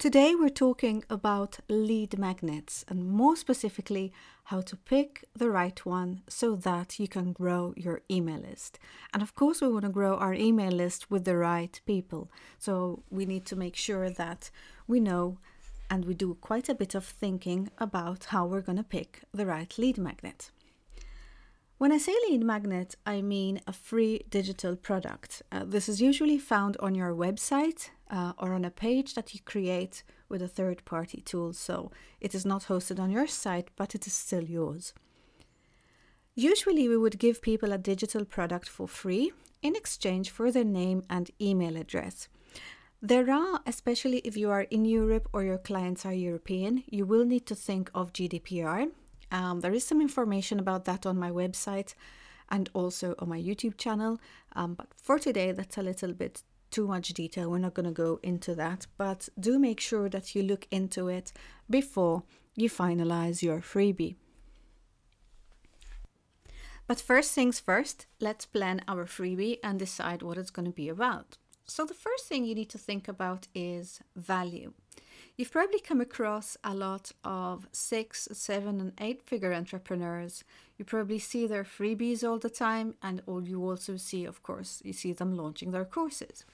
Today we're talking about lead magnets and more specifically how to pick the right one so that you can grow your email list. And of course, we want to grow our email list with the right people. So we need to make sure that we know and we do quite a bit of thinking about how we're going to pick the right lead magnet. When I say lead magnet, I mean a free digital product. Uh, this is usually found on your website uh, or on a page that you create with a third party tool, so it is not hosted on your site, but it is still yours. Usually, we would give people a digital product for free in exchange for their name and email address. There are, especially if you are in Europe or your clients are European, you will need to think of GDPR um, there is some information about that on my website and also on my YouTube channel. Um, but for today, that's a little bit too much detail. We're not going to go into that, but do make sure that you look into it before you finalize your freebie. But first things first, let's plan our freebie and decide what it's going to be about. So, the first thing you need to think about is value. You've probably come across a lot of six, seven, and eight figure entrepreneurs. You probably see their freebies all the time, and all you also see, of course, you see them launching their courses.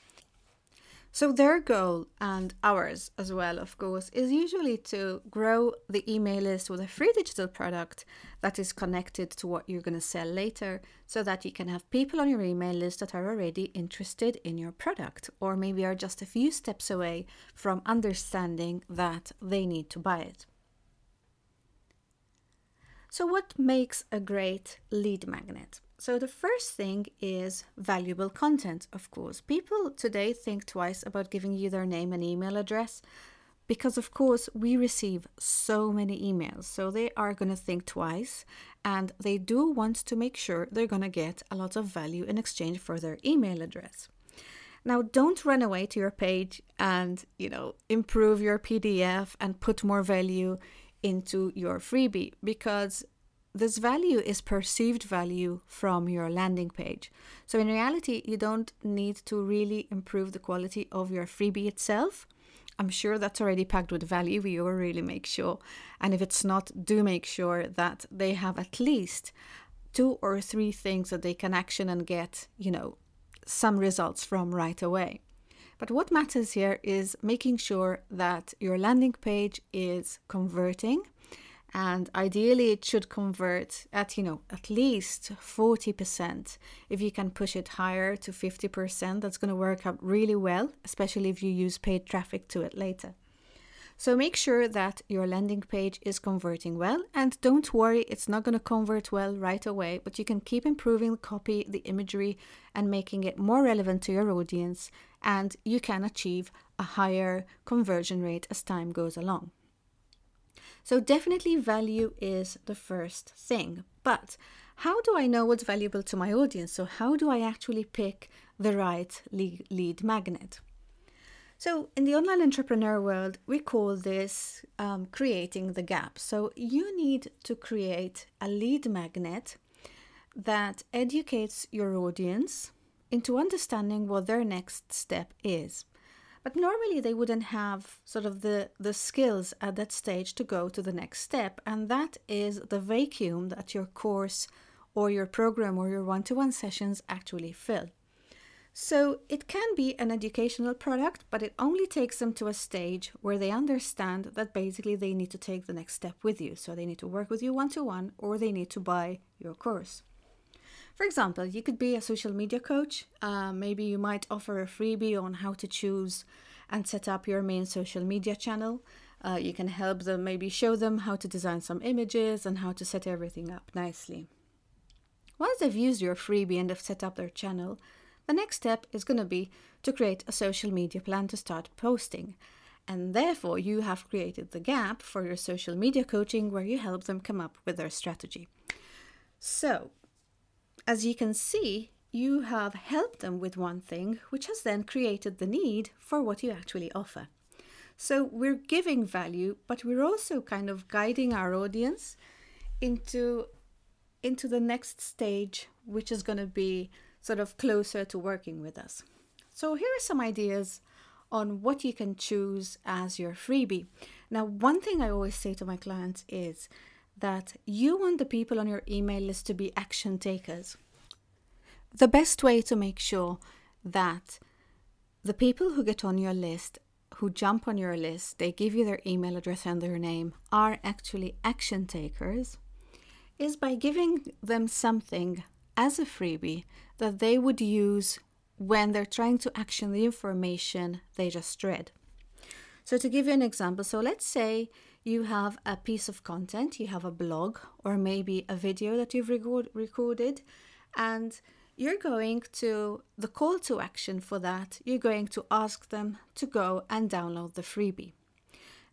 So, their goal and ours as well, of course, is usually to grow the email list with a free digital product that is connected to what you're going to sell later so that you can have people on your email list that are already interested in your product or maybe are just a few steps away from understanding that they need to buy it. So, what makes a great lead magnet? So, the first thing is valuable content, of course. People today think twice about giving you their name and email address because, of course, we receive so many emails. So, they are going to think twice and they do want to make sure they're going to get a lot of value in exchange for their email address. Now, don't run away to your page and, you know, improve your PDF and put more value into your freebie because this value is perceived value from your landing page. So, in reality, you don't need to really improve the quality of your freebie itself. I'm sure that's already packed with value. You will really make sure. And if it's not, do make sure that they have at least two or three things that they can action and get, you know, some results from right away. But what matters here is making sure that your landing page is converting and ideally it should convert at you know at least 40% if you can push it higher to 50% that's going to work out really well especially if you use paid traffic to it later. So make sure that your landing page is converting well and don't worry it's not going to convert well right away but you can keep improving the copy the imagery and making it more relevant to your audience and you can achieve a higher conversion rate as time goes along so, definitely, value is the first thing. But how do I know what's valuable to my audience? So, how do I actually pick the right lead magnet? So, in the online entrepreneur world, we call this um, creating the gap. So, you need to create a lead magnet that educates your audience into understanding what their next step is. But normally they wouldn't have sort of the, the skills at that stage to go to the next step. And that is the vacuum that your course or your program or your one to one sessions actually fill. So it can be an educational product, but it only takes them to a stage where they understand that basically they need to take the next step with you. So they need to work with you one to one or they need to buy your course. For example, you could be a social media coach. Uh, maybe you might offer a freebie on how to choose and set up your main social media channel. Uh, you can help them, maybe show them how to design some images and how to set everything up nicely. Once they've used your freebie and have set up their channel, the next step is going to be to create a social media plan to start posting. And therefore, you have created the gap for your social media coaching where you help them come up with their strategy. So, as you can see, you have helped them with one thing, which has then created the need for what you actually offer. So we're giving value, but we're also kind of guiding our audience into into the next stage, which is going to be sort of closer to working with us. So here are some ideas on what you can choose as your freebie. Now, one thing I always say to my clients is that you want the people on your email list to be action takers. The best way to make sure that the people who get on your list, who jump on your list, they give you their email address and their name, are actually action takers, is by giving them something as a freebie that they would use when they're trying to action the information they just read. So, to give you an example, so let's say you have a piece of content, you have a blog, or maybe a video that you've record- recorded, and you're going to, the call to action for that, you're going to ask them to go and download the freebie.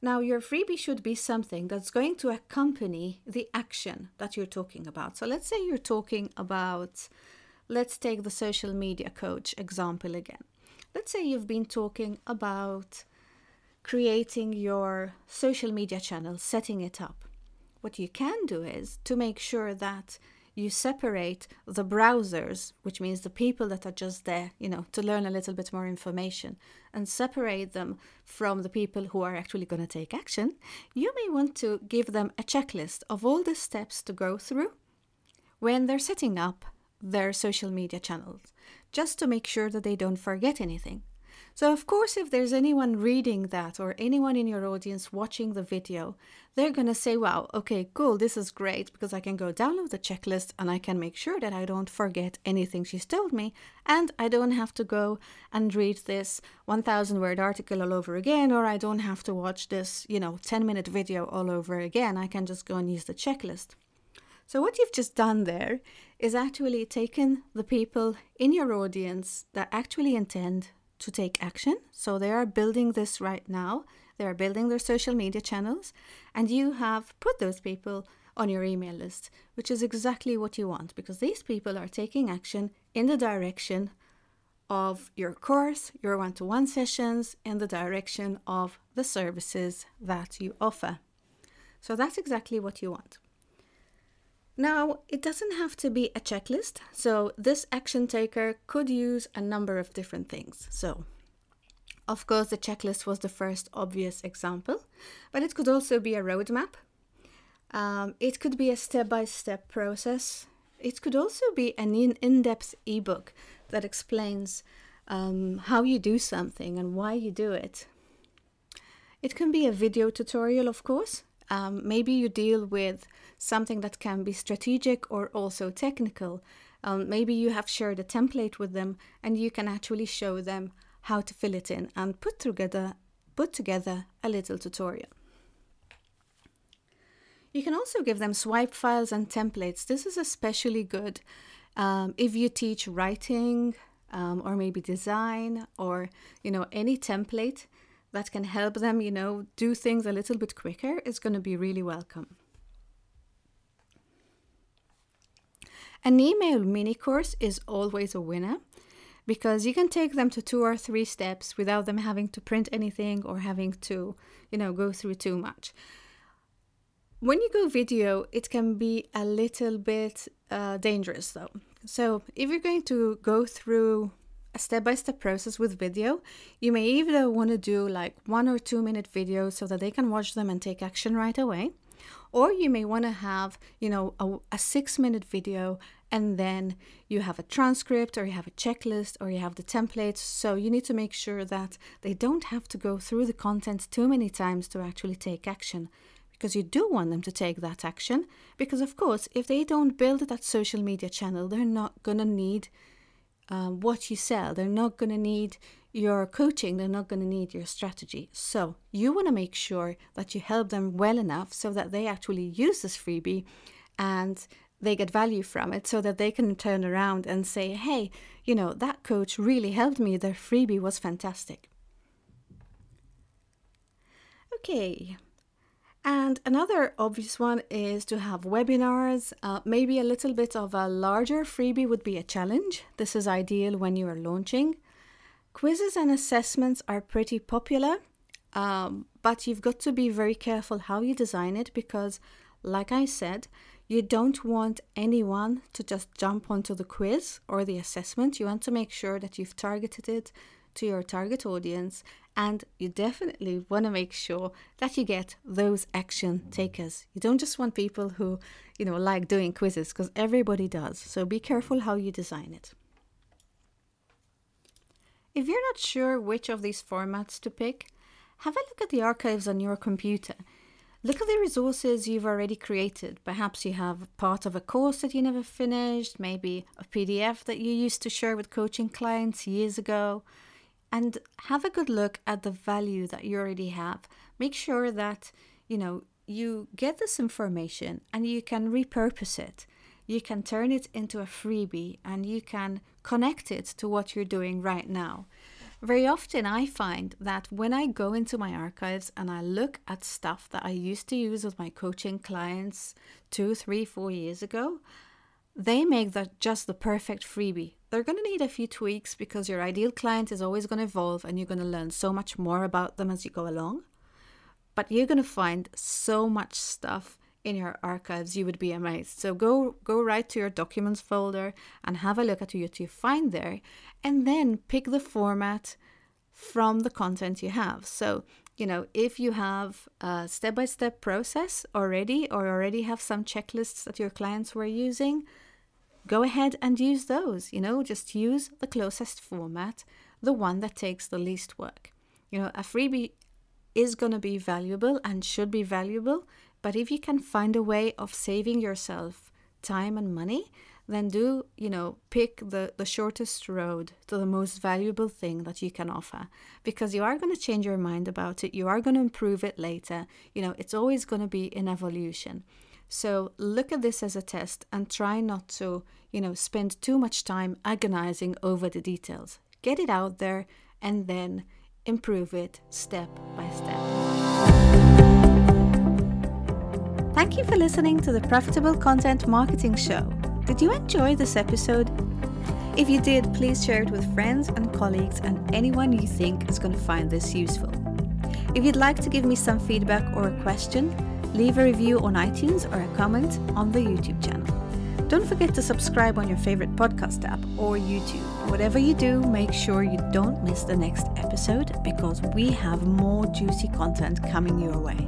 Now, your freebie should be something that's going to accompany the action that you're talking about. So, let's say you're talking about, let's take the social media coach example again. Let's say you've been talking about creating your social media channel, setting it up. What you can do is to make sure that you separate the browsers, which means the people that are just there, you know, to learn a little bit more information, and separate them from the people who are actually going to take action, you may want to give them a checklist of all the steps to go through when they're setting up their social media channels, just to make sure that they don't forget anything. So, of course, if there's anyone reading that or anyone in your audience watching the video, they're going to say, wow, okay, cool, this is great because I can go download the checklist and I can make sure that I don't forget anything she's told me and I don't have to go and read this 1000 word article all over again or I don't have to watch this, you know, 10 minute video all over again. I can just go and use the checklist. So, what you've just done there is actually taken the people in your audience that actually intend to take action. So they are building this right now. They are building their social media channels, and you have put those people on your email list, which is exactly what you want because these people are taking action in the direction of your course, your one to one sessions, in the direction of the services that you offer. So that's exactly what you want. Now, it doesn't have to be a checklist, so this action taker could use a number of different things. So, of course, the checklist was the first obvious example, but it could also be a roadmap. Um, it could be a step by step process. It could also be an in depth ebook that explains um, how you do something and why you do it. It can be a video tutorial, of course. Um, maybe you deal with something that can be strategic or also technical. Um, maybe you have shared a template with them and you can actually show them how to fill it in and put together put together a little tutorial. You can also give them swipe files and templates. This is especially good um, if you teach writing um, or maybe design or you know any template that can help them you know do things a little bit quicker is going to be really welcome. An email mini course is always a winner because you can take them to two or three steps without them having to print anything or having to, you know, go through too much. When you go video, it can be a little bit uh, dangerous though. So, if you're going to go through a step by step process with video, you may either want to do like one or two minute videos so that they can watch them and take action right away or you may want to have, you know, a, a six minute video and then you have a transcript or you have a checklist or you have the templates. So you need to make sure that they don't have to go through the content too many times to actually take action because you do want them to take that action. Because, of course, if they don't build that social media channel, they're not going to need um, what you sell. They're not going to need your coaching, they're not going to need your strategy. So you want to make sure that you help them well enough so that they actually use this freebie and they get value from it so that they can turn around and say, hey, you know, that coach really helped me. Their freebie was fantastic. Okay. And another obvious one is to have webinars. Uh, maybe a little bit of a larger freebie would be a challenge. This is ideal when you are launching. Quizzes and assessments are pretty popular, um, but you've got to be very careful how you design it because, like I said, you don't want anyone to just jump onto the quiz or the assessment. You want to make sure that you've targeted it to your target audience And you definitely want to make sure that you get those action takers. You don't just want people who, you know, like doing quizzes because everybody does. So be careful how you design it. If you're not sure which of these formats to pick, have a look at the archives on your computer. Look at the resources you've already created. Perhaps you have part of a course that you never finished, maybe a PDF that you used to share with coaching clients years ago. And have a good look at the value that you already have. Make sure that, you know, you get this information and you can repurpose it. You can turn it into a freebie and you can connect it to what you're doing right now. Very often, I find that when I go into my archives and I look at stuff that I used to use with my coaching clients two, three, four years ago, they make that just the perfect freebie. They're going to need a few tweaks because your ideal client is always going to evolve and you're going to learn so much more about them as you go along. But you're going to find so much stuff in your archives you would be amazed. So go go right to your documents folder and have a look at what you find there and then pick the format from the content you have. So you know if you have a step-by-step process already or already have some checklists that your clients were using go ahead and use those. You know just use the closest format the one that takes the least work. You know a freebie is going to be valuable and should be valuable but if you can find a way of saving yourself time and money, then do, you know, pick the, the shortest road to the most valuable thing that you can offer because you are going to change your mind about it. You are going to improve it later. You know, it's always going to be in evolution. So look at this as a test and try not to, you know, spend too much time agonizing over the details. Get it out there and then improve it step by step. Thank you for listening to the Profitable Content Marketing Show. Did you enjoy this episode? If you did, please share it with friends and colleagues and anyone you think is going to find this useful. If you'd like to give me some feedback or a question, leave a review on iTunes or a comment on the YouTube channel. Don't forget to subscribe on your favorite podcast app or YouTube. Whatever you do, make sure you don't miss the next episode because we have more juicy content coming your way.